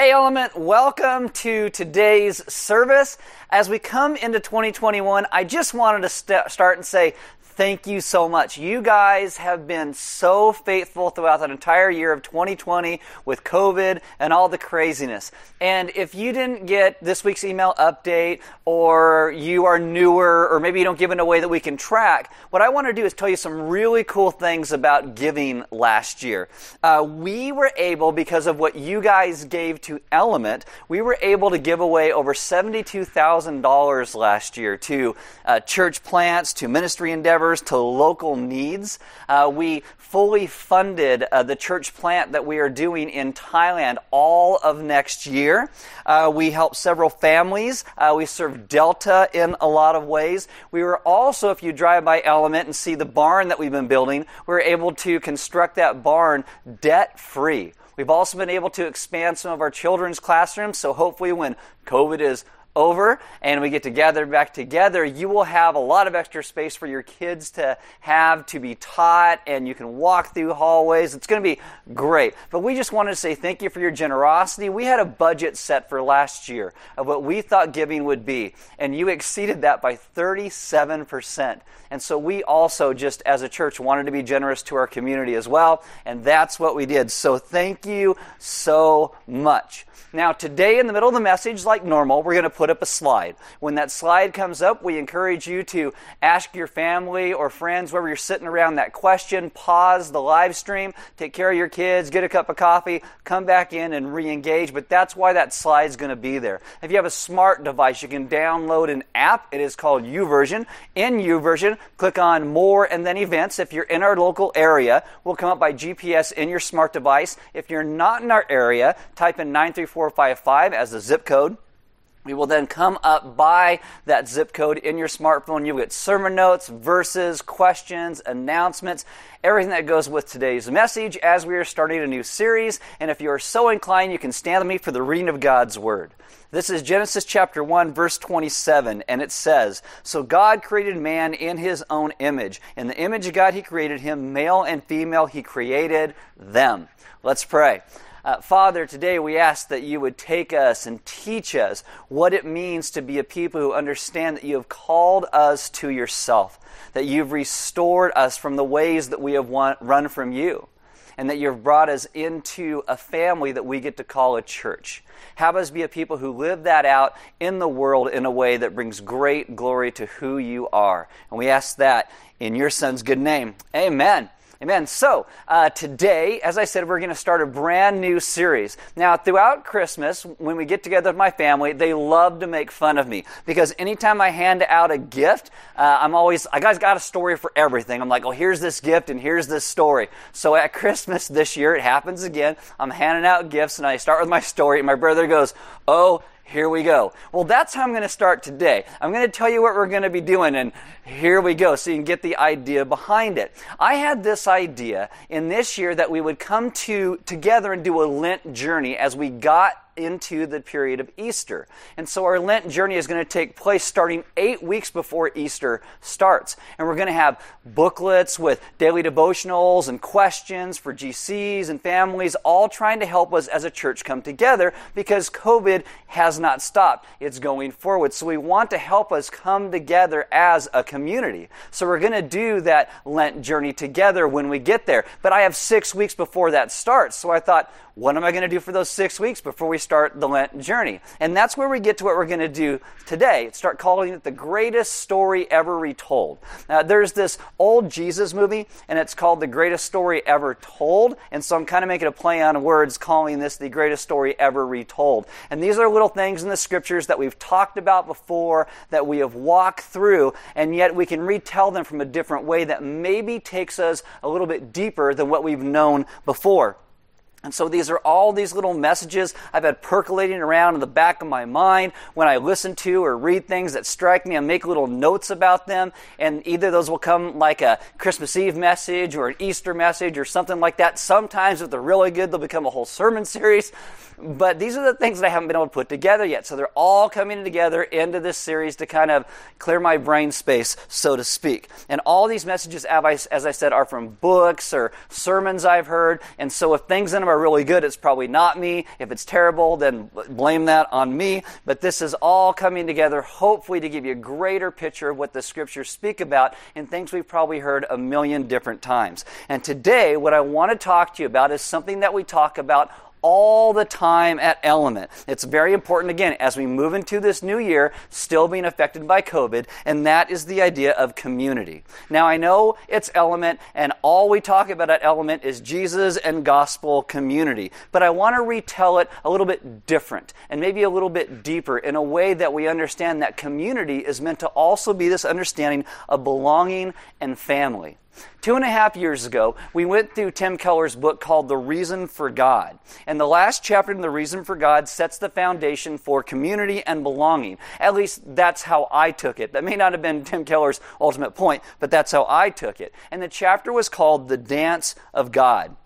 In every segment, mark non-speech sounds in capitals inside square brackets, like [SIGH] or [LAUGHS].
Hey, Element, welcome to today's service. As we come into 2021, I just wanted to st- start and say thank you so much. You guys have been so faithful throughout that entire year of 2020 with COVID and all the craziness. And if you didn't get this week's email update, or you are newer, or maybe you don't give in a way that we can track, what I want to do is tell you some really cool things about giving last year. Uh, we were able, because of what you guys gave to Element, we were able to give away over $72,000 last year to uh, church plants, to ministry endeavors to local needs. Uh, we fully funded uh, the church plant that we are doing in Thailand all of next year. Uh, we helped several families. Uh, we served Delta in a lot of ways. We were also, if you drive by Element and see the barn that we've been building, we were able to construct that barn debt free. We've also been able to expand some of our children's classrooms, so hopefully when COVID is over and we get to gather back together, you will have a lot of extra space for your kids to have to be taught and you can walk through hallways. It's going to be great. But we just wanted to say thank you for your generosity. We had a budget set for last year of what we thought giving would be, and you exceeded that by 37%. And so we also, just as a church, wanted to be generous to our community as well, and that's what we did. So thank you so much. Now, today in the middle of the message, like normal, we're going to put up a slide. When that slide comes up, we encourage you to ask your family or friends, wherever you're sitting around, that question, pause the live stream, take care of your kids, get a cup of coffee, come back in and re engage. But that's why that slide is going to be there. If you have a smart device, you can download an app. It is called YouVersion. In YouVersion, click on More and then Events. If you're in our local area, we'll come up by GPS in your smart device. If you're not in our area, type in 93455 as the zip code. We will then come up by that zip code in your smartphone. You'll get sermon notes, verses, questions, announcements, everything that goes with today's message as we are starting a new series. And if you are so inclined, you can stand with me for the reading of God's Word. This is Genesis chapter 1, verse 27, and it says So God created man in his own image. In the image of God, he created him, male and female, he created them. Let's pray. Uh, Father, today we ask that you would take us and teach us what it means to be a people who understand that you have called us to yourself, that you've restored us from the ways that we have run from you, and that you've brought us into a family that we get to call a church. Have us be a people who live that out in the world in a way that brings great glory to who you are. And we ask that in your Son's good name. Amen. Amen. So, uh, today, as I said, we're going to start a brand new series. Now, throughout Christmas, when we get together with my family, they love to make fun of me because anytime I hand out a gift, uh, I'm always, I guys got a story for everything. I'm like, oh, here's this gift and here's this story. So at Christmas this year, it happens again. I'm handing out gifts and I start with my story, and my brother goes, oh, here we go. Well, that's how I'm going to start today. I'm going to tell you what we're going to be doing, and here we go, so you can get the idea behind it. I had this idea in this year that we would come to together and do a Lent journey as we got into the period of Easter. And so our Lent journey is going to take place starting eight weeks before Easter starts. And we're going to have booklets with daily devotionals and questions for GCs and families, all trying to help us as a church come together because COVID has not stopped. It's going forward. So we want to help us come together as a community. So we're going to do that Lent journey together when we get there. But I have six weeks before that starts. So I thought, what am I going to do for those six weeks before we start the Lent journey? And that's where we get to what we're going to do today. Start calling it the greatest story ever retold. Now, there's this old Jesus movie, and it's called The Greatest Story Ever Told. And so I'm kind of making a play on words calling this the greatest story ever retold. And these are little things in the scriptures that we've talked about before, that we have walked through, and yet we can retell them from a different way that maybe takes us a little bit deeper than what we've known before. And so these are all these little messages I've had percolating around in the back of my mind when I listen to or read things that strike me. I make little notes about them, and either those will come like a Christmas Eve message or an Easter message or something like that. Sometimes, if they're really good, they'll become a whole sermon series. But these are the things that I haven't been able to put together yet. So they're all coming together into this series to kind of clear my brain space, so to speak. And all these messages, as I said, are from books or sermons I've heard. And so if things in them are really good, it's probably not me. If it's terrible, then blame that on me. But this is all coming together, hopefully, to give you a greater picture of what the scriptures speak about and things we've probably heard a million different times. And today, what I want to talk to you about is something that we talk about all the time at Element. It's very important, again, as we move into this new year, still being affected by COVID, and that is the idea of community. Now, I know it's Element, and all we talk about at Element is Jesus and gospel community, but I want to retell it a little bit different and maybe a little bit deeper in a way that we understand that community is meant to also be this understanding of belonging and family. Two and a half years ago, we went through Tim Keller's book called The Reason for God. And the last chapter in The Reason for God sets the foundation for community and belonging. At least that's how I took it. That may not have been Tim Keller's ultimate point, but that's how I took it. And the chapter was called The Dance of God.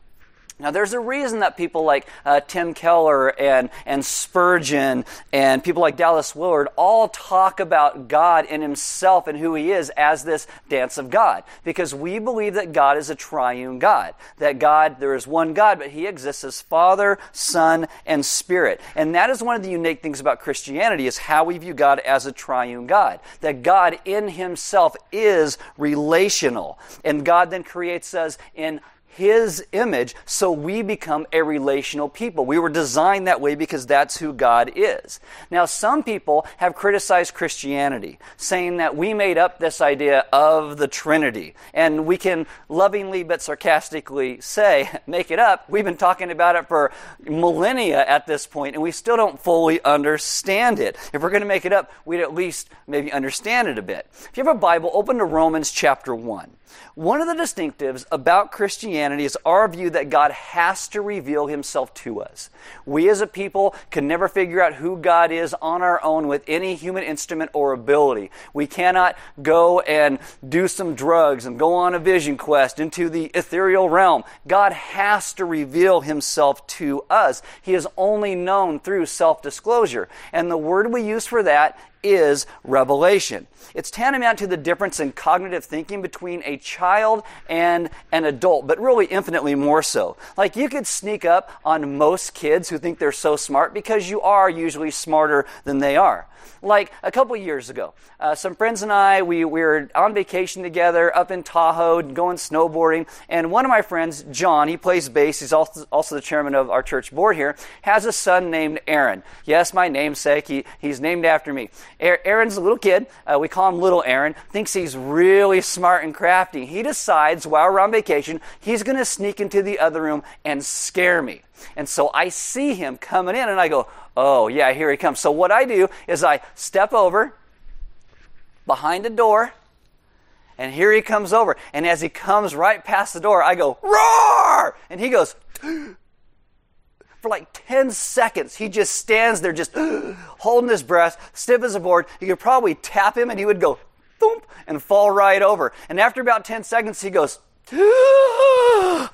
Now, there's a reason that people like uh, Tim Keller and, and Spurgeon and people like Dallas Willard all talk about God and Himself and who He is as this dance of God. Because we believe that God is a triune God. That God, there is one God, but He exists as Father, Son, and Spirit. And that is one of the unique things about Christianity is how we view God as a triune God. That God in Himself is relational. And God then creates us in his image, so we become a relational people. We were designed that way because that's who God is. Now, some people have criticized Christianity, saying that we made up this idea of the Trinity. And we can lovingly but sarcastically say, [LAUGHS] make it up. We've been talking about it for millennia at this point, and we still don't fully understand it. If we're going to make it up, we'd at least maybe understand it a bit. If you have a Bible, open to Romans chapter 1. One of the distinctives about Christianity is our view that God has to reveal himself to us. We as a people can never figure out who God is on our own with any human instrument or ability. We cannot go and do some drugs and go on a vision quest into the ethereal realm. God has to reveal himself to us. He is only known through self disclosure. And the word we use for that is revelation. It's tantamount to the difference in cognitive thinking between a child and an adult, but really infinitely more so. Like you could sneak up on most kids who think they're so smart because you are usually smarter than they are. Like a couple years ago, uh, some friends and I, we, we were on vacation together up in Tahoe, going snowboarding, and one of my friends, John, he plays bass, he's also, also the chairman of our church board here, has a son named Aaron. Yes, my namesake, he, he's named after me. Aaron's a little kid, uh, we call him Little Aaron, thinks he's really smart and crafty. He decides while we're on vacation, he's going to sneak into the other room and scare me. And so I see him coming in and I go, oh, yeah, here he comes. So what I do is I step over behind the door and here he comes over. And as he comes right past the door, I go, roar! And he goes, for like 10 seconds, he just stands there, just [GASPS] holding his breath, stiff as a board. You could probably tap him and he would go, thump, and fall right over. And after about 10 seconds, he goes, [GASPS]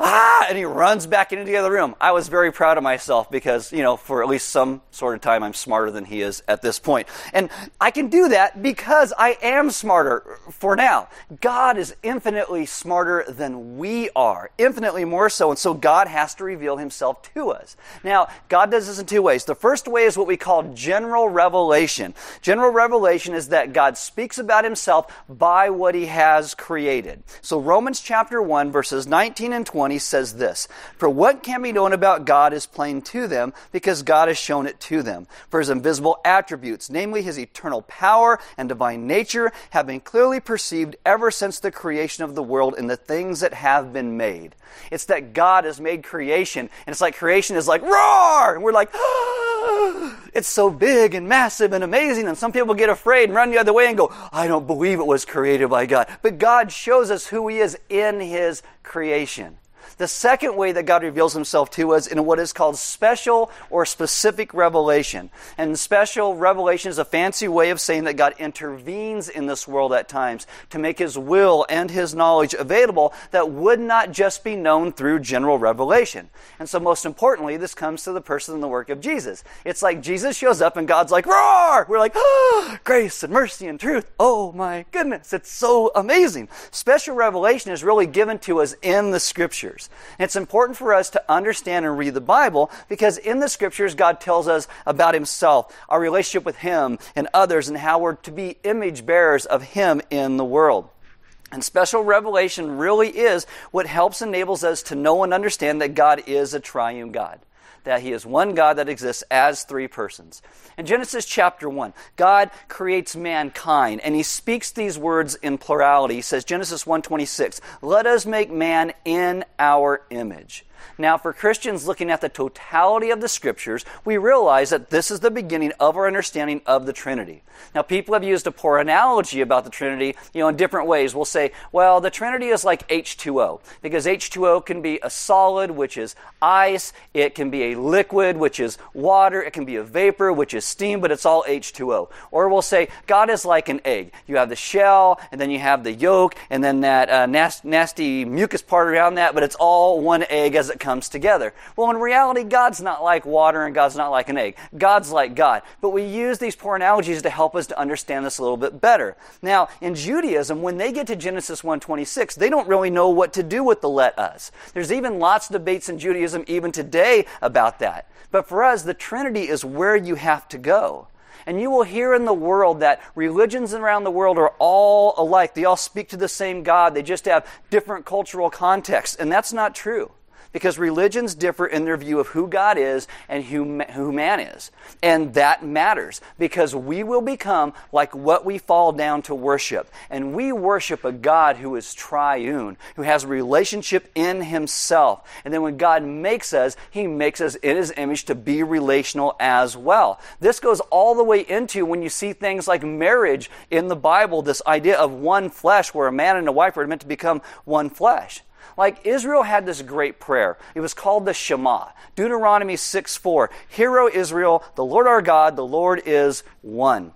ah, and he runs back into the other room. I was very proud of myself because, you know, for at least some sort of time, I'm smarter than he is at this point. And I can do that because I am smarter for now. God is infinitely smarter than we are, infinitely more so. And so God has to reveal himself to us. Now, God does this in two ways. The first way is what we call general revelation. General revelation is that God speaks about himself by what he has created. So Romans chapter 1, verses 19 and 20 says this For what can be known about God is plain to them, because God has shown it to them. For his invisible attributes, namely his eternal power and divine nature, have been clearly perceived ever since the creation of the world in the things that have been made. It's that God has made creation, and it's like creation is like, roar! And we're like, ah! it's so big and massive and amazing. And some people get afraid and run the other way and go, I don't believe it was created by God. But God shows us who He is in His creation. The second way that God reveals himself to us in what is called special or specific revelation. And special revelation is a fancy way of saying that God intervenes in this world at times to make his will and his knowledge available that would not just be known through general revelation. And so most importantly, this comes to the person and the work of Jesus. It's like Jesus shows up and God's like, roar! We're like, oh, grace and mercy and truth. Oh my goodness, it's so amazing. Special revelation is really given to us in the scriptures. And it's important for us to understand and read the Bible because in the scriptures, God tells us about Himself, our relationship with Him and others, and how we're to be image bearers of Him in the world. And special revelation really is what helps enables us to know and understand that God is a triune God that he is one God that exists as three persons. In Genesis chapter 1, God creates mankind and he speaks these words in plurality. He says Genesis 1:26, "Let us make man in our image." Now, for Christians looking at the totality of the scriptures, we realize that this is the beginning of our understanding of the Trinity. Now, people have used a poor analogy about the Trinity, you know, in different ways. We'll say, well, the Trinity is like H2O, because H2O can be a solid, which is ice, it can be a liquid, which is water, it can be a vapor, which is steam, but it's all H2O. Or we'll say, God is like an egg. You have the shell, and then you have the yolk, and then that uh, nasty, nasty mucus part around that, but it's all one egg as it comes together. Well, in reality, God's not like water and God's not like an egg. God's like God. But we use these poor analogies to help us to understand this a little bit better. Now, in Judaism, when they get to Genesis 1:26, they don't really know what to do with the let us. There's even lots of debates in Judaism even today about that. But for us, the Trinity is where you have to go. And you will hear in the world that religions around the world are all alike. They all speak to the same God. They just have different cultural contexts. And that's not true because religions differ in their view of who God is and who, man is. And that matters because we will become like what we fall down to worship. And we worship a God who is triune, who has a relationship in himself. And then when God makes us, he makes us in his image to be relational as well. This goes all the way into when you see things like marriage in the Bible, this idea of one flesh, where a man and a wife are meant to become one flesh. Like Israel had this great prayer. It was called the Shema. Deuteronomy 6 4. Hear, O Israel, the Lord our God, the Lord is one.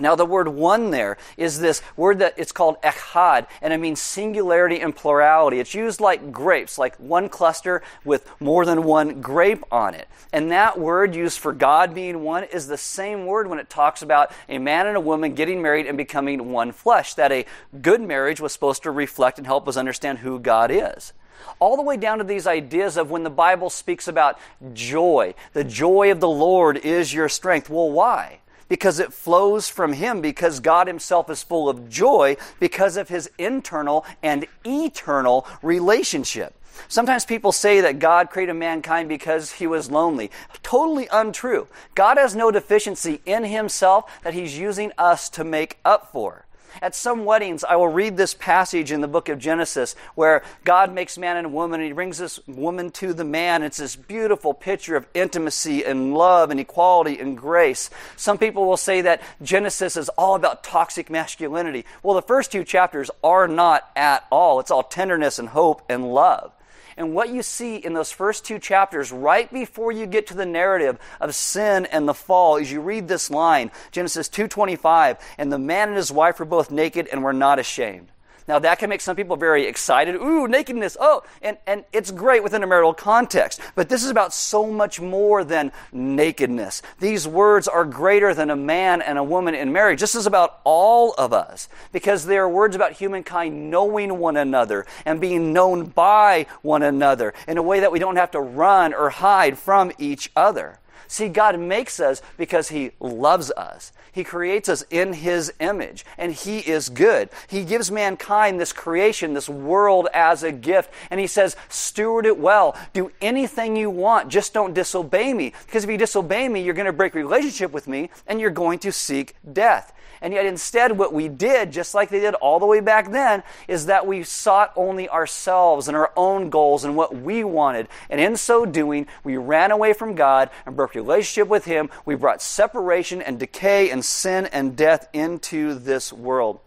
Now, the word one there is this word that it's called echad, and it means singularity and plurality. It's used like grapes, like one cluster with more than one grape on it. And that word used for God being one is the same word when it talks about a man and a woman getting married and becoming one flesh. That a good marriage was supposed to reflect and help us understand who God is all the way down to these ideas of when the Bible speaks about joy. The joy of the Lord is your strength. Well, why? Because it flows from Him, because God Himself is full of joy because of His internal and eternal relationship. Sometimes people say that God created mankind because he was lonely. Totally untrue. God has no deficiency in himself that he's using us to make up for. At some weddings, I will read this passage in the book of Genesis where God makes man and woman and he brings this woman to the man. It's this beautiful picture of intimacy and love and equality and grace. Some people will say that Genesis is all about toxic masculinity. Well, the first two chapters are not at all. It's all tenderness and hope and love. And what you see in those first two chapters, right before you get to the narrative of sin and the fall, is you read this line, Genesis 2.25, and the man and his wife were both naked and were not ashamed. Now that can make some people very excited. Ooh, nakedness. Oh, and, and it's great within a marital context. But this is about so much more than nakedness. These words are greater than a man and a woman in marriage. This is about all of us because they are words about humankind knowing one another and being known by one another in a way that we don't have to run or hide from each other. See, God makes us because He loves us. He creates us in His image, and He is good. He gives mankind this creation, this world as a gift, and He says, steward it well. Do anything you want, just don't disobey me. Because if you disobey me, you're going to break relationship with me, and you're going to seek death. And yet, instead, what we did, just like they did all the way back then, is that we sought only ourselves and our own goals and what we wanted. And in so doing, we ran away from God and broke relationship with Him. We brought separation and decay and sin and death into this world.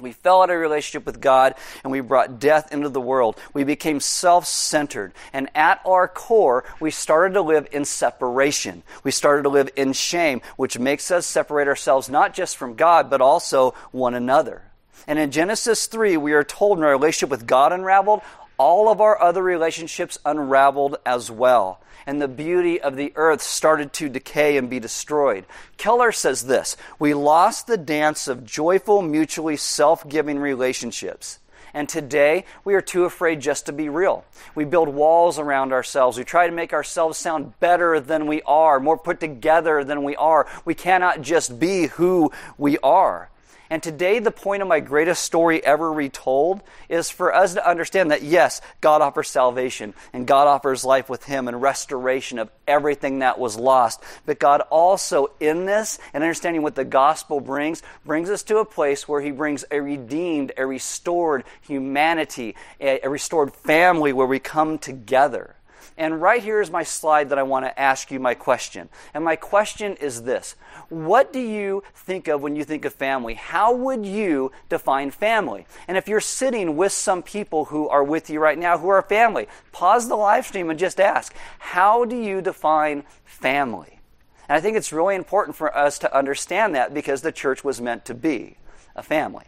We fell out of relationship with God and we brought death into the world. We became self centered. And at our core, we started to live in separation. We started to live in shame, which makes us separate ourselves not just from God, but also one another. And in Genesis 3, we are told in our relationship with God unraveled, all of our other relationships unraveled as well and the beauty of the earth started to decay and be destroyed. Keller says this We lost the dance of joyful, mutually self giving relationships. And today, we are too afraid just to be real. We build walls around ourselves. We try to make ourselves sound better than we are, more put together than we are. We cannot just be who we are. And today, the point of my greatest story ever retold is for us to understand that yes, God offers salvation and God offers life with Him and restoration of everything that was lost. But God also, in this and understanding what the gospel brings, brings us to a place where He brings a redeemed, a restored humanity, a, restored family where we come together. And right here is my slide that I want to ask you my question. And my question is this What do you think of when you think of family? How would you define family? And if you're sitting with some people who are with you right now who are family, pause the live stream and just ask, How do you define family? And I think it's really important for us to understand that because the church was meant to be a family.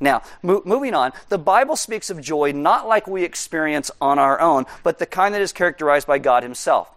Now, mo- moving on, the Bible speaks of joy not like we experience on our own, but the kind that is characterized by God Himself.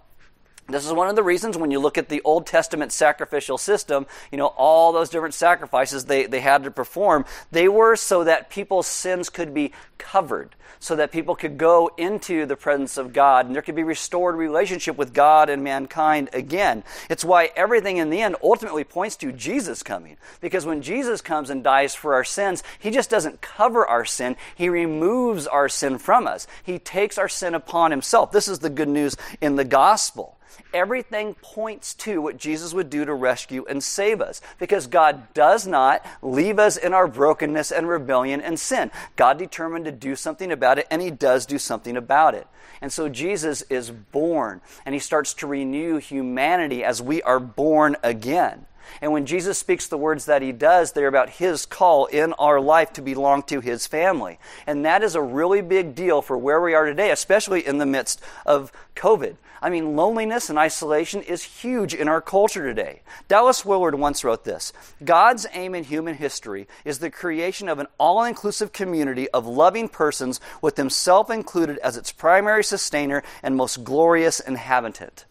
This is one of the reasons when you look at the Old Testament sacrificial system, you know, all those different sacrifices they, they had to perform, they were so that people's sins could be covered, so that people could go into the presence of God and there could be restored relationship with God and mankind again. It's why everything in the end ultimately points to Jesus coming. Because when Jesus comes and dies for our sins, He just doesn't cover our sin, He removes our sin from us. He takes our sin upon Himself. This is the good news in the gospel everything points to what Jesus would do to rescue and save us because God does not leave us in our brokenness and rebellion and sin. God determined to do something about it and he does do something about it. And so Jesus is born and he starts to renew humanity as we are born again. And when Jesus speaks the words that he does, they're about his call in our life to belong to his family. And that is a really big deal for where we are today, especially in the midst of COVID. I mean, loneliness and isolation is huge in our culture today. Dallas Willard once wrote this God's aim in human history is the creation of an all inclusive community of loving persons with Himself included as its primary sustainer and most glorious inhabitant.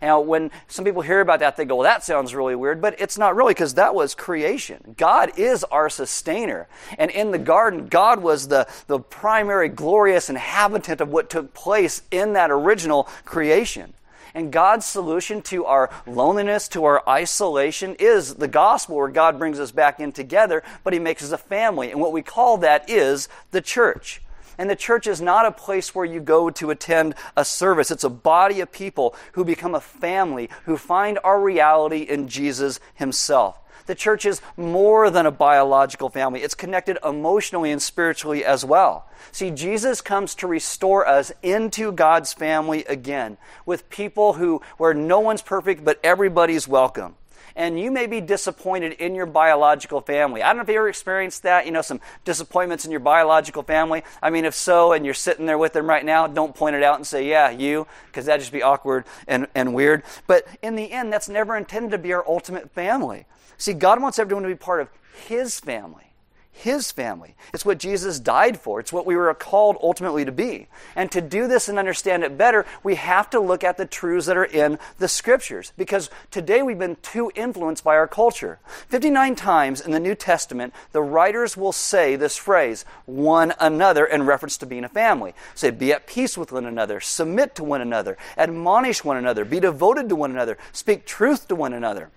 Now, when some people hear about that, they go, well, that sounds really weird, but it's not really because that was creation. God is our sustainer. And in the garden, God was the, the primary glorious inhabitant of what took place in that original creation. And God's solution to our loneliness, to our isolation, is the gospel where God brings us back in together, but He makes us a family. And what we call that is the church. And the church is not a place where you go to attend a service. It's a body of people who become a family, who find our reality in Jesus Himself. The church is more than a biological family. It's connected emotionally and spiritually as well. See, Jesus comes to restore us into God's family again with people who, where no one's perfect, but everybody's welcome and you may be disappointed in your biological family. I don't know if you ever experienced that, you know, some disappointments in your biological family. I mean, if so, and you're sitting there with them right now, don't point it out and say, yeah, you, because that'd just be awkward and, and weird. But in the end, that's never intended to be our ultimate family. See, God wants everyone to be part of His family his family. It's what Jesus died for. It's what we were called ultimately to be. And to do this and understand it better, we have to look at the truths that are in the scriptures. Because today we've been too influenced by our culture. 59 times in the New Testament, the writers will say this phrase, one another, in reference to being a family. Say, be at peace with one another, submit to one another, admonish one another, be devoted to one another, speak truth to one another.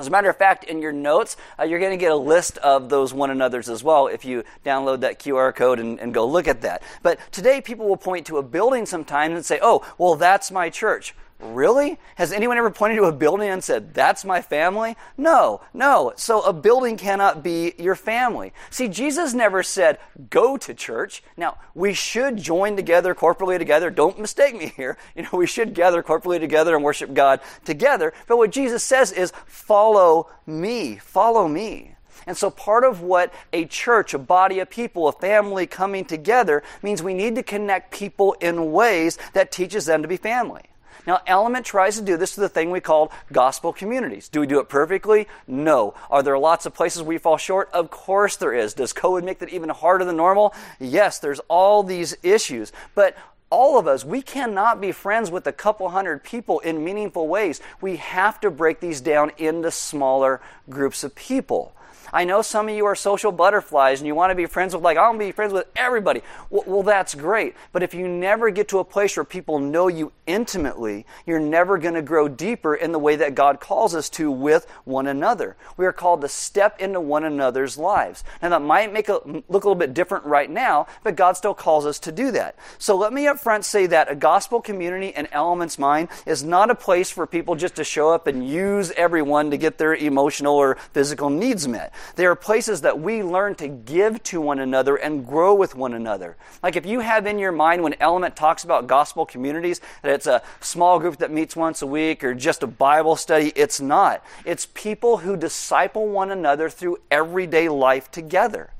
As a matter of fact, in your notes, uh, you're going to get a list of those one another's as well if you download that QR code and, and go look at that. But today, people will point to a building sometimes and say, oh, well, that's my church. Really? Has anyone ever pointed to a building and said, That's my family? No, no. So a building cannot be your family. See, Jesus never said, Go to church. Now, we should join together corporately together. Don't mistake me here. [LAUGHS] You know, we should gather corporately together and worship God together. But what Jesus says is, Follow me. Follow me. And so, part of what a church, a body of people, a family coming together means we need to connect people in ways that teaches them to be family. Now, Element tries to do this to the thing we call gospel communities. Do we do it perfectly? No. Are there lots of places we fall short? Of course there is. Does COVID make that even harder than normal? Yes, there's all these issues. But all of us, we cannot be friends with a couple hundred people in meaningful ways. We have to break these down into smaller groups of people. I know some of you are social butterflies and you want to be friends with, like, I want to be friends with everybody. Well, well, that's great. But if you never get to a place where people know you intimately, you're never going to grow deeper in the way that God calls us to with one another. We are called to step into one another's lives. Now, that might make it look a little bit different right now, but God still calls us to do that. So let me up front say that a gospel community in Elements Mind is not a place for people just to show up and use everyone to get their emotional or physical needs met. They are places that we learn to give to one another and grow with one another. Like if you have in your mind when Element talks about gospel communities that it's a small group that meets once a week or just a Bible study, it's not. It's people who disciple one another through everyday life together.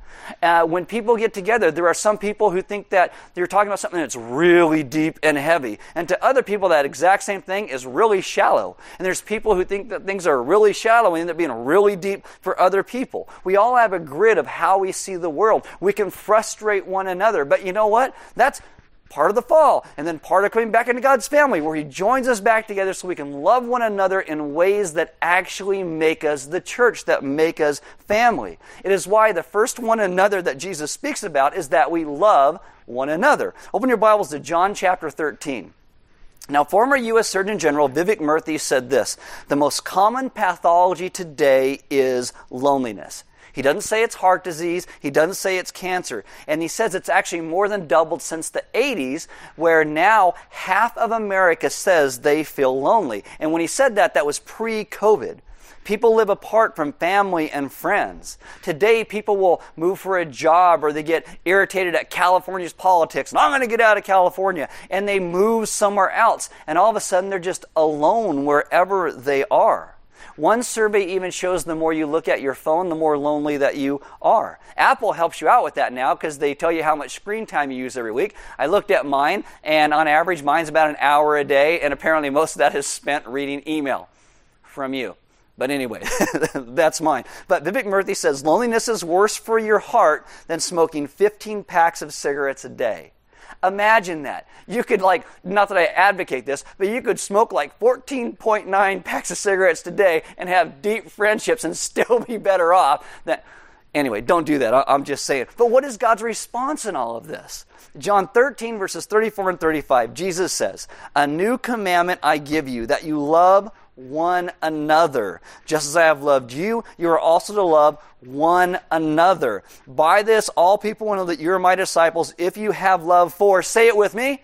Uh, when people get together, there are some people who think that they're talking about something that's really deep and heavy. And to other people, that exact same thing is really shallow. And there's people who think that things are really shallow and end up being really deep for other people. We all have a grid of how we see the world. We can frustrate one another. But you know what? That's part of the fall, and then part of coming back into God's family, where He joins us back together so we can love one another in ways that actually make us the church, that make us family. It is why the first one another that Jesus speaks about is that we love one another. Open your Bibles to John chapter 13. Now, former U.S. Surgeon General Vivek Murthy said this The most common pathology today is loneliness. He doesn't say it's heart disease. He doesn't say it's cancer. And he says it's actually more than doubled since the 80s, where now half of America says they feel lonely. And when he said that, that was pre COVID. People live apart from family and friends. Today, people will move for a job or they get irritated at California's politics. And I'm going to get out of California. And they move somewhere else. And all of a sudden, they're just alone wherever they are. One survey even shows the more you look at your phone, the more lonely that you are. Apple helps you out with that now because they tell you how much screen time you use every week. I looked at mine, and on average, mine's about an hour a day, and apparently most of that is spent reading email from you. But anyway, [LAUGHS] that's mine. But Vivek Murthy says loneliness is worse for your heart than smoking 15 packs of cigarettes a day. Imagine that. You could, like, not that I advocate this, but you could smoke like 14.9 packs of cigarettes today and have deep friendships and [LAUGHS] still be better off than. Anyway, don't do that. I'm just saying. But what is God's response in all of this? John 13, verses 34 and 35, Jesus says, A new commandment I give you, that you love one another. Just as I have loved you, you are also to love one another. By this, all people will know that you are my disciples if you have love for, say it with me,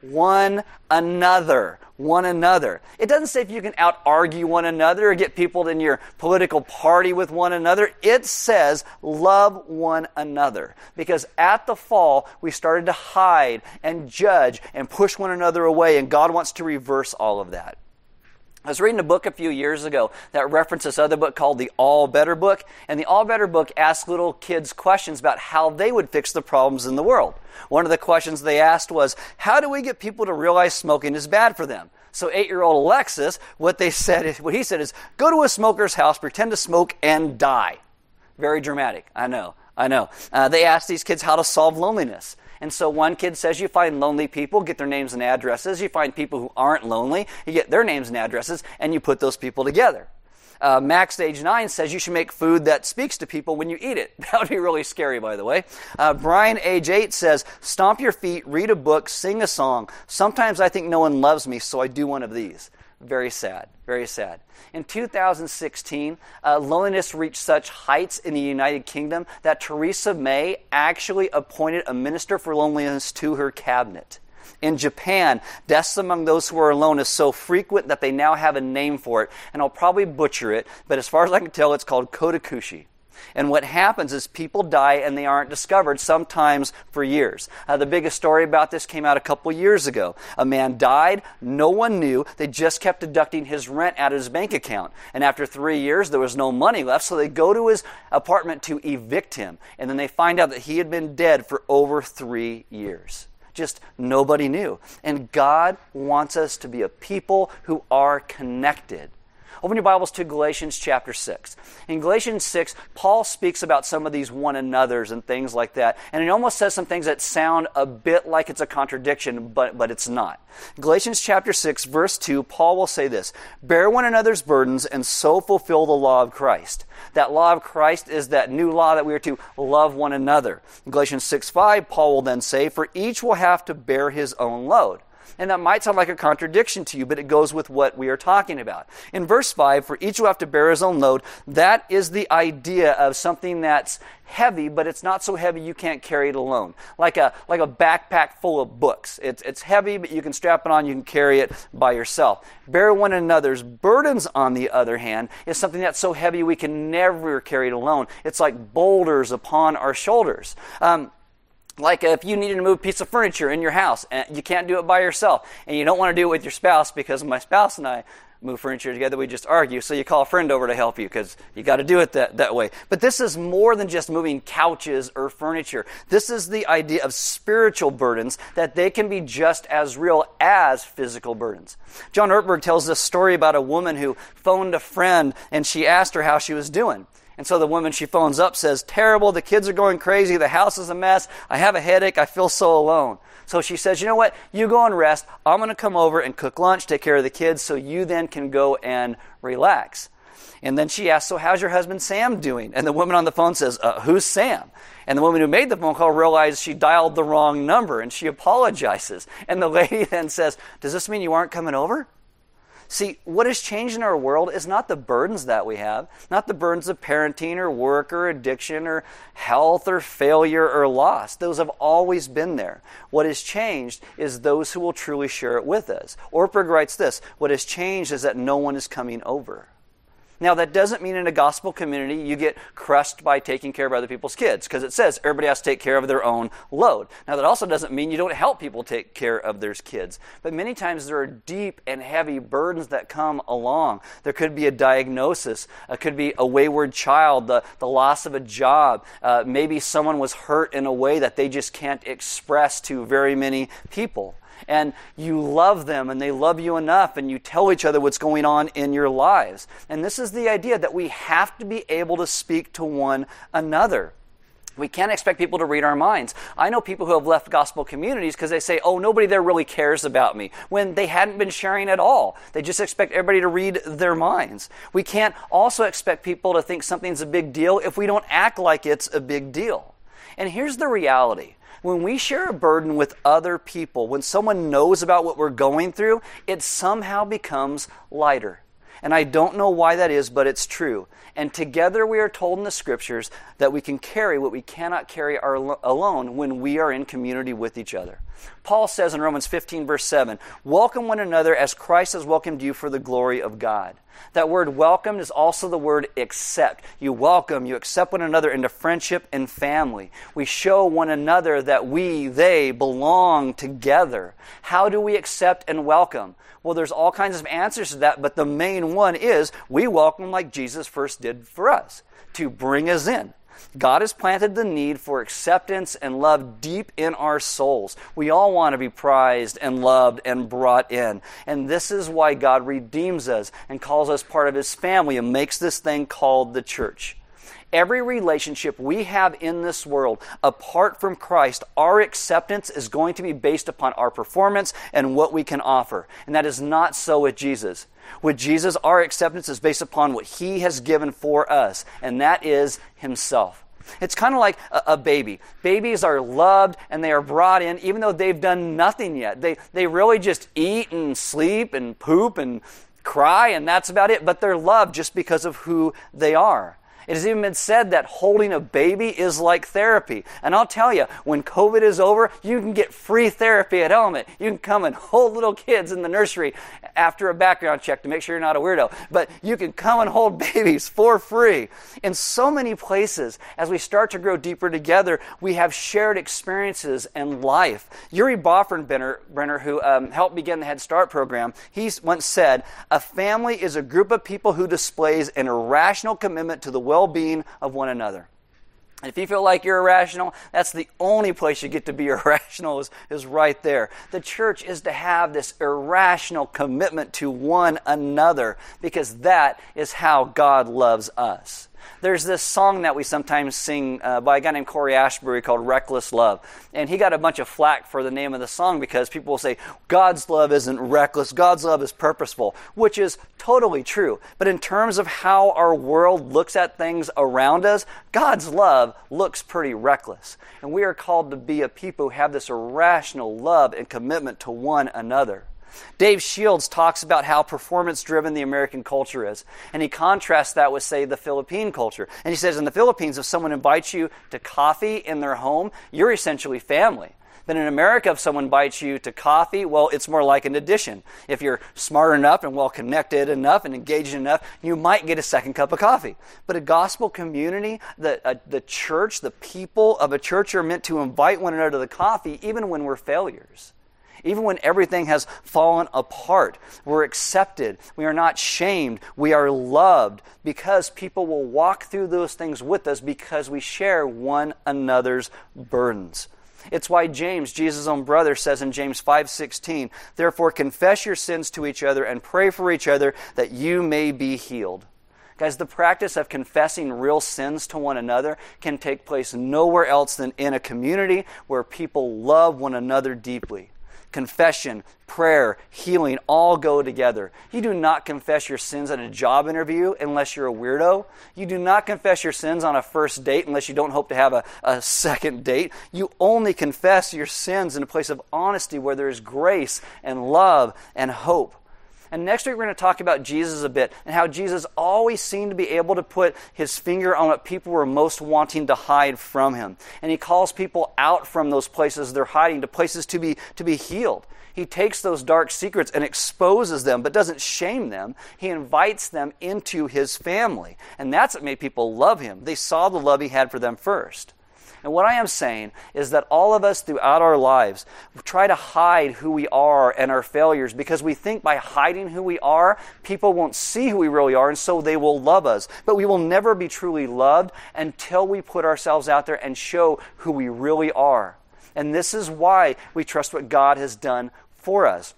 one another. One another. It doesn't say if you can out argue one another or get people in your political party with one another. It says love one another. Because at the fall, we started to hide and judge and push one another away, and God wants to reverse all of that. I was reading a book a few years ago that referenced this other book called the All Better book. And the All Better book asked little kids questions about how they would fix the problems in the world. One of the questions they asked was, How do we get people to realize smoking is bad for them? So eight year old Alexis, what they said, what he said is, Go to a smoker's house, pretend to smoke, and die. Very dramatic. I know. I know. Uh, they asked these kids how to solve loneliness. And so one kid says you find lonely people, get their names and addresses. You find people who aren't lonely, you get their names and addresses, and you put those people together. Uh, Max, age nine, says you should make food that speaks to people when you eat it. [LAUGHS] That would be really scary, by the way. Uh, Brian, age eight, says, Stomp your feet, read a book, sing a song. Sometimes I think no one loves me, so I do one of these. Very sad. Very sad. In 2016, uh, loneliness reached such heights in the United Kingdom that Theresa May actually appointed a minister for loneliness to her cabinet. In Japan, deaths among those who are alone is so frequent that they now have a name for it, and I'll probably butcher it, but as far as I can tell, it's called kodakushi. And what happens is people die and they aren't discovered, sometimes for years. Uh, the biggest story about this came out a couple years ago. A man died, no one knew, they just kept deducting his rent out of his bank account. And after three years, there was no money left, so they go to his apartment to evict him. And then they find out that he had been dead for over three years just nobody knew. And God wants us to be a people who are connected. Open your Bibles to Galatians chapter 6. In Galatians 6, Paul speaks about some of these one another's and things like that. And he almost says some things that sound a bit like it's a contradiction, but, but it's not. Galatians chapter 6, verse 2, Paul will say this Bear one another's burdens and so fulfill the law of Christ. That law of Christ is that new law that we are to love one another. In Galatians 6 5, Paul will then say, For each will have to bear his own load. And that might sound like a contradiction to you, but it goes with what we are talking about. In verse 5, for each will have to bear his own load, that is the idea of something that's heavy, but it's not so heavy you can't carry it alone. Like a, like a backpack full of books. It's, it's heavy, but you can strap it on, you can carry it by yourself. Bear one another's burdens, on the other hand, is something that's so heavy we can never carry it alone. It's like boulders upon our shoulders. Um, like if you needed to move a piece of furniture in your house and you can't do it by yourself and you don't want to do it with your spouse because my spouse and I move furniture together, we just argue. So you call a friend over to help you because you got to do it that, that way. But this is more than just moving couches or furniture. This is the idea of spiritual burdens that they can be just as real as physical burdens. John Ortberg tells this story about a woman who phoned a friend and she asked her how she was doing. And so the woman she phones up says, Terrible, the kids are going crazy, the house is a mess, I have a headache, I feel so alone. So she says, You know what? You go and rest. I'm going to come over and cook lunch, take care of the kids, so you then can go and relax. And then she asks, So how's your husband Sam doing? And the woman on the phone says, uh, Who's Sam? And the woman who made the phone call realized she dialed the wrong number and she apologizes. And the lady [LAUGHS] then says, Does this mean you aren't coming over? See, what has changed in our world is not the burdens that we have, not the burdens of parenting or work or addiction or health or failure or loss. Those have always been there. What has changed is those who will truly share it with us. Ortberg writes this What has changed is that no one is coming over. Now, that doesn't mean in a gospel community you get crushed by taking care of other people's kids, because it says everybody has to take care of their own load. Now, that also doesn't mean you don't help people take care of their kids. But many times there are deep and heavy burdens that come along. There could be a diagnosis, it could be a wayward child, the, the loss of a job. Uh, maybe someone was hurt in a way that they just can't express to very many people and you love them and they love you enough and you tell each other what's going on in your lives. And this is the idea that we have to be able to speak to one another. We can't expect people to read our minds. I know people who have left gospel communities because they say, oh, nobody there really cares about me, when they hadn't been sharing at all. They just expect everybody to read their minds. We can't also expect people to think something's a big deal if we don't act like it's a big deal. And here's the reality when we share a burden with other people, when someone knows about what we're going through, it somehow becomes lighter. And I don't know why that is, but it's true. And together we are told in the scriptures that we can carry what we cannot carry our, alone when we are in community with each other. Paul says in Romans 15, verse 7, Welcome one another as Christ has welcomed you for the glory of God. That word welcomed is also the word accept. You welcome, you accept one another into friendship and family. We show one another that we, they belong together. How do we accept and welcome? Well, there's all kinds of answers to that, but the main one is we welcome like Jesus first did for us to bring us in. God has planted the need for acceptance and love deep in our souls. We all want to be prized and loved and brought in. And this is why God redeems us and calls us part of His family and makes this thing called the church. Every relationship we have in this world, apart from Christ, our acceptance is going to be based upon our performance and what we can offer. And that is not so with Jesus. With Jesus, our acceptance is based upon what He has given for us, and that is Himself. It's kind of like a, a, baby. Babies are loved and they are brought in even though they've done nothing yet. They, they really just eat and sleep and poop and cry, and that's about it. But they're loved just because of who they are. It has even been said that holding a baby is like therapy. And I'll tell you, when COVID is over, you can get free therapy at Element. You can come and hold little kids in the nursery after a background check to make sure you're not a weirdo. But you can come and hold [LAUGHS] babies for free. In so many places, as we start to grow deeper together, we have shared experiences and life. Uri Brenner, who um, helped begin the Head Start program, he once said, A family is a group of people who displays an irrational commitment to the will well being of one another. If you feel like you're irrational, that's the only place you get to be [LAUGHS] irrational is, is right there. The church is to have this irrational commitment to one another because that is how God loves us. There's this song that we sometimes sing uh, by a guy named Cory Asbury called Reckless Love. And he got a bunch of flack for the name of the song because people will say, God's love isn't reckless, God's love is purposeful, which is totally true. But in terms of how our world looks at things around us, God's love looks pretty reckless. And we are called to be a people who have this irrational love and commitment to one another. Dave Shields talks about how performance driven the American culture is. And he contrasts that with, say, the Philippine culture. And he says in the Philippines, if someone invites you to coffee in their home, you're essentially family. But in America, if someone invites you to coffee, well, it's more like an addition. If you're smart enough and well connected enough and engaged enough, you might get a second cup of coffee. But a gospel community, the, uh, the church, the people of a church are meant to invite one another to the coffee even when we're failures. Even when everything has fallen apart, we're accepted. We are not shamed. We are loved because people will walk through those things with us because we share one another's burdens. It's why James, Jesus' own brother, says in James 5:16, "Therefore confess your sins to each other and pray for each other that you may be healed." Guys, the practice of confessing real sins to one another can take place nowhere else than in a community where people love one another deeply confession, prayer, healing all go together. You do not confess your sins at a job interview unless you're a weirdo. You do not confess your sins on a first date unless you don't hope to have a, a second date. You only confess your sins in a place of honesty where there is grace and love and hope. And next week, we're going to talk about Jesus a bit and how Jesus always seemed to be able to put his finger on what people were most wanting to hide from him. And he calls people out from those places they're hiding to places to be, to be healed. He takes those dark secrets and exposes them, but doesn't shame them. He invites them into his family. And that's what made people love him. They saw the love he had for them first. And what I am saying is that all of us throughout our lives try to hide who we are and our failures because we think by hiding who we are, people won't see who we really are and so they will love us. But we will never be truly loved until we put ourselves out there and show who we really are. And this is why we trust what God has done for us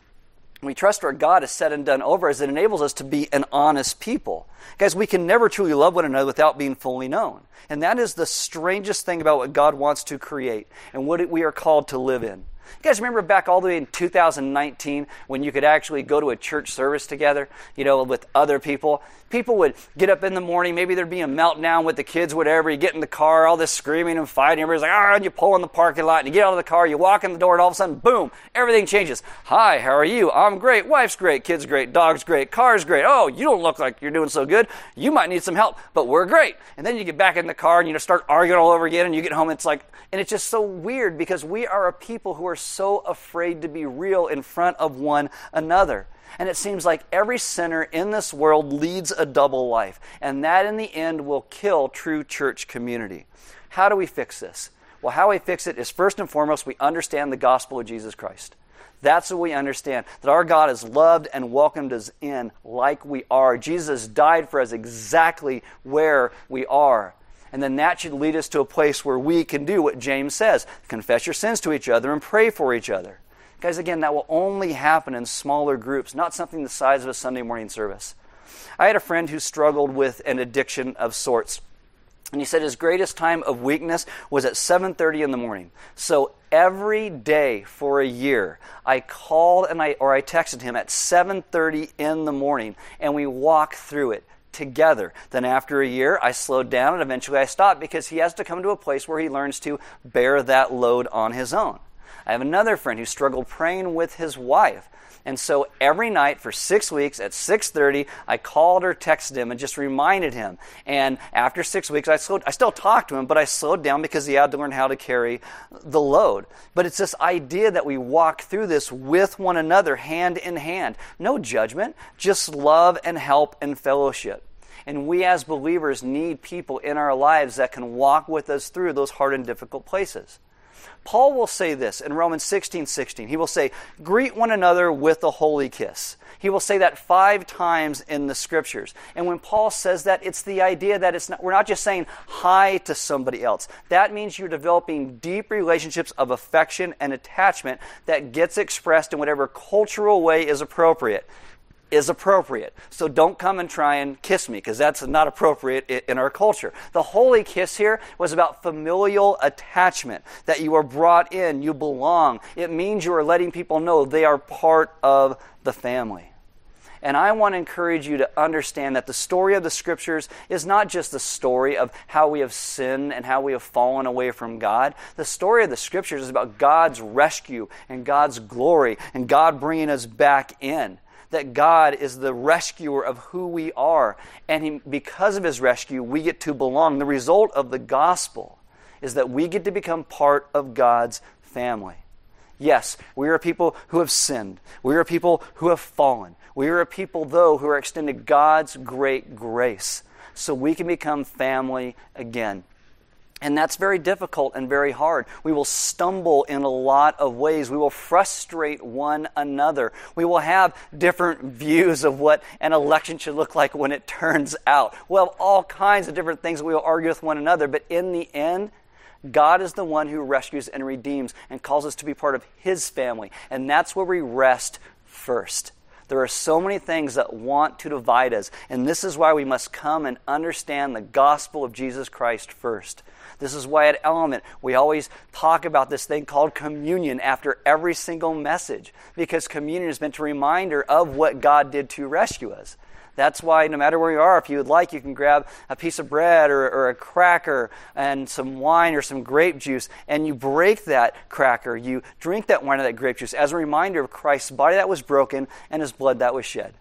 we trust what God has said and done over us, it enables us to be an honest people. Guys, we can never truly love one another without being fully known. And that is the strangest thing about what God wants to create and what we are called to live in. You guys remember back all the way in 2019 when you could actually go to a church service together, you know, with other people? People would get up in the morning, maybe there'd be a meltdown with the kids, whatever. You get in the car, all this screaming and fighting. Everybody's like, ah, and you pull in the parking lot and you get out of the car, you walk in the door, and all of a sudden, boom, everything changes. Hi, how are you? I'm great. Wife's great. Kids great. Dog's great. Car's great. Oh, you don't look like you're doing so good. You might need some help, but we're great. And then you get back in the car and you start arguing all over again, and you get home, and it's like, and it's just so weird because we are a people who are so afraid to be real in front of one another. And it seems like every sinner in this world leads a double life, and that in the end will kill true church community. How do we fix this? Well, how we fix it is first and foremost, we understand the gospel of Jesus Christ. That's what we understand that our God has loved and welcomed us in like we are. Jesus died for us exactly where we are. And then that should lead us to a place where we can do what James says confess your sins to each other and pray for each other. Guys, again, that will only happen in smaller groups, not something the size of a Sunday morning service. I had a friend who struggled with an addiction of sorts. And he said his greatest time of weakness was at 7:30 in the morning. So every day for a year, I called and I or I texted him at 7:30 in the morning and we walked through it together. Then after a year, I slowed down and eventually I stopped because he has to come to a place where he learns to bear that load on his own. I have another friend who struggled praying with his wife. And so every night for six weeks at 6:30, I called or texted him and just reminded him. And after six weeks, I slowed. I still talked to him, but I slowed down because he had to learn how to carry the load. But it's this idea that we walk through this with one another, hand in hand. No judgment, just love and help and fellowship. And we as believers need people in our lives that can walk with us through those hard and difficult places. Paul will say this in Romans 16 16. He will say, Greet one another with a holy kiss. He will say that five times in the scriptures. And when Paul says that, it's the idea that it's not, we're not just saying hi to somebody else. That means you're developing deep relationships of affection and attachment that gets expressed in whatever cultural way is appropriate is appropriate. So don't come and try and kiss me because that's not appropriate in our culture. The holy kiss here was about familial attachment, that you are brought in, you belong. It means you are letting people know they are part of the family. And I want to encourage you to understand that the story of the scriptures is not just the story of how we have sinned and how we have fallen away from God. The story of the scriptures is about God's rescue and God's glory and God bringing us back in that God is the rescuer of who we are. And he, because of his rescue, we get to belong. The result of the gospel is that we get to become part of God's family. Yes, we are people who have sinned. We are people who have fallen. We are a people, though, who are extended God's great grace so we can become family again. And that's very difficult and very hard. We will stumble in a lot of ways. We will frustrate one another. We will have different [LAUGHS] views of what an election should look like when it turns out. We'll have all kinds of different things that we will argue with one another. But in the end, God is the one who rescues and redeems and calls us to be part of His family. And that's where we rest first. There are so many things that want to divide us. And this is why we must come and understand the gospel of Jesus Christ first. This is why at Element we always talk about this thing called communion after every single message, because communion is meant to reminder of what God did to rescue us. That's why, no matter where you are, if you would like, you can grab a piece of bread or, or, a cracker and some wine or some grape juice, and you break that cracker. You drink that wine or that grape juice as a reminder of Christ's body that was broken and his blood that was shed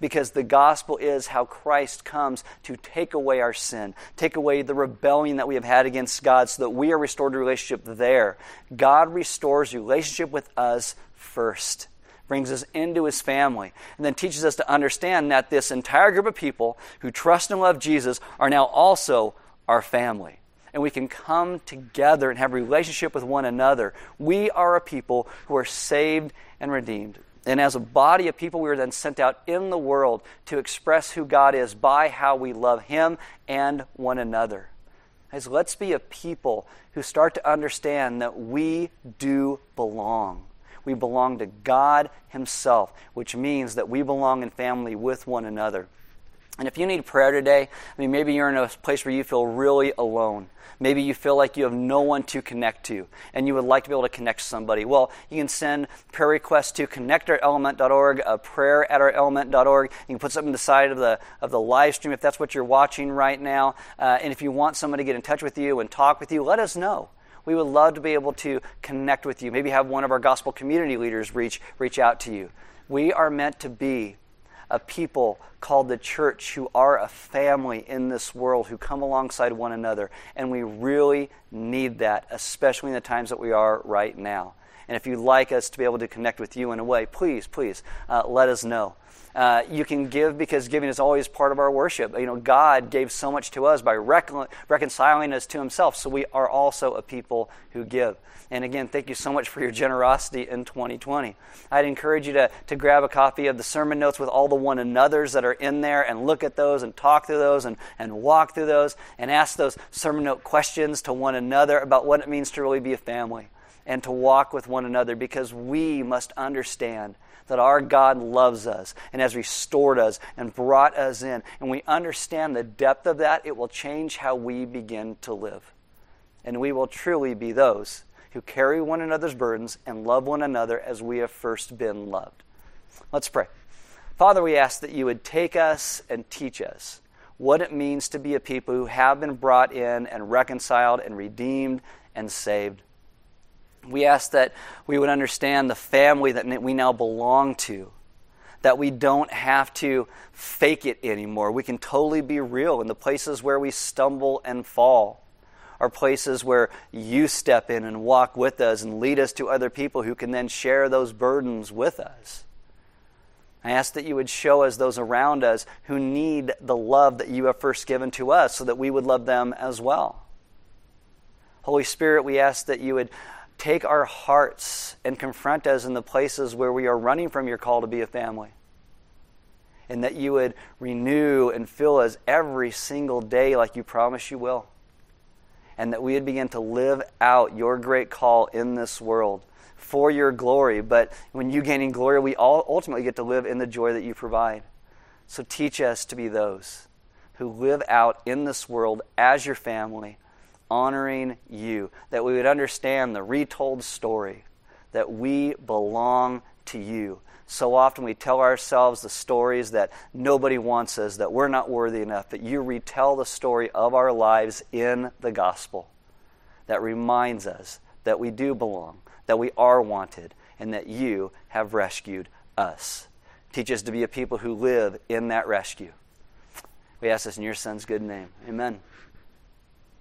because the gospel is how Christ comes to take away our sin, take away the rebellion that we have had against God so that we are restored to relationship there. God restores relationship with us first. Brings us into his family, and then teaches us to understand that this entire group of people who trust and love Jesus are now also our family and we can come together and have relationship with one another. We are a people who are saved and redeemed. And as a body of people, we are then sent out in the world to express who God is by how we love Him and one another. As let's be a people who start to understand that we do belong. We belong to God Himself, which means that we belong in family with one another. And if you need prayer today, I mean, maybe you're in a place where you feel really alone. Maybe you feel like you have no one to connect to, and you would like to be able to connect to somebody. Well, you can send prayer requests to connect@element.org, a prayer at element.org. You can put something on the side of the of the live stream if that's what you're watching right now. Uh, and if you want someone to get in touch with you and talk with you, let us know. We would love to be able to connect with you. Maybe have one of our gospel community leaders reach reach out to you. We are meant to be a people called the church who are a family in this world, who come alongside one another. And we really need that, especially in the times that we are right now. And if you'd like us to be able to connect with you in a way, please, please uh, let us know. Uh, you can give because giving is always part of our worship. You know, God gave so much to us by recon- reconciling us to Himself, so we are also a people who give. And again, thank you so much for your generosity in 2020. I'd encourage you to, to grab a copy of the sermon notes with all the one another's that are in there and look at those and talk through those and, and walk through those and ask those sermon note questions to one another about what it means to really be a family and to walk with one another because we must understand that our God loves us and has restored us and brought us in. And we understand the depth of that, it will change how we begin to live. And we will truly be those who carry one another's burdens and love one another as we have first been loved. Let's pray. Father, we ask that you would take us and teach us what it means to be a people who have been brought in and reconciled and redeemed and saved. We ask that we would understand the family that we now belong to, that we don't have to fake it anymore. We can totally be real in the places where we stumble and fall are places where you step in and walk with us and lead us to other people who can then share those burdens with us. I ask that you would show us those around us who need the love that you have first given to us so that we would love them as well. Holy Spirit, we ask that you would take our hearts and confront us in the places where we are running from your call to be a family. And that you would renew and fill us every single day like you promise you will. And that we would begin to live out your great call in this world for your glory. But when you gain in glory, we all ultimately get to live in the joy that you provide. So teach us to be those who live out in this world as your family honoring you, that we would understand the retold story, that we belong to you. So often we tell ourselves the stories that nobody wants us, that we're not worthy enough, that you retell the story of our lives in the gospel that reminds us that we do belong, that we are wanted, and that you have rescued us. Teach us to be a people who live in that rescue. We ask this in your Son's good name. Amen.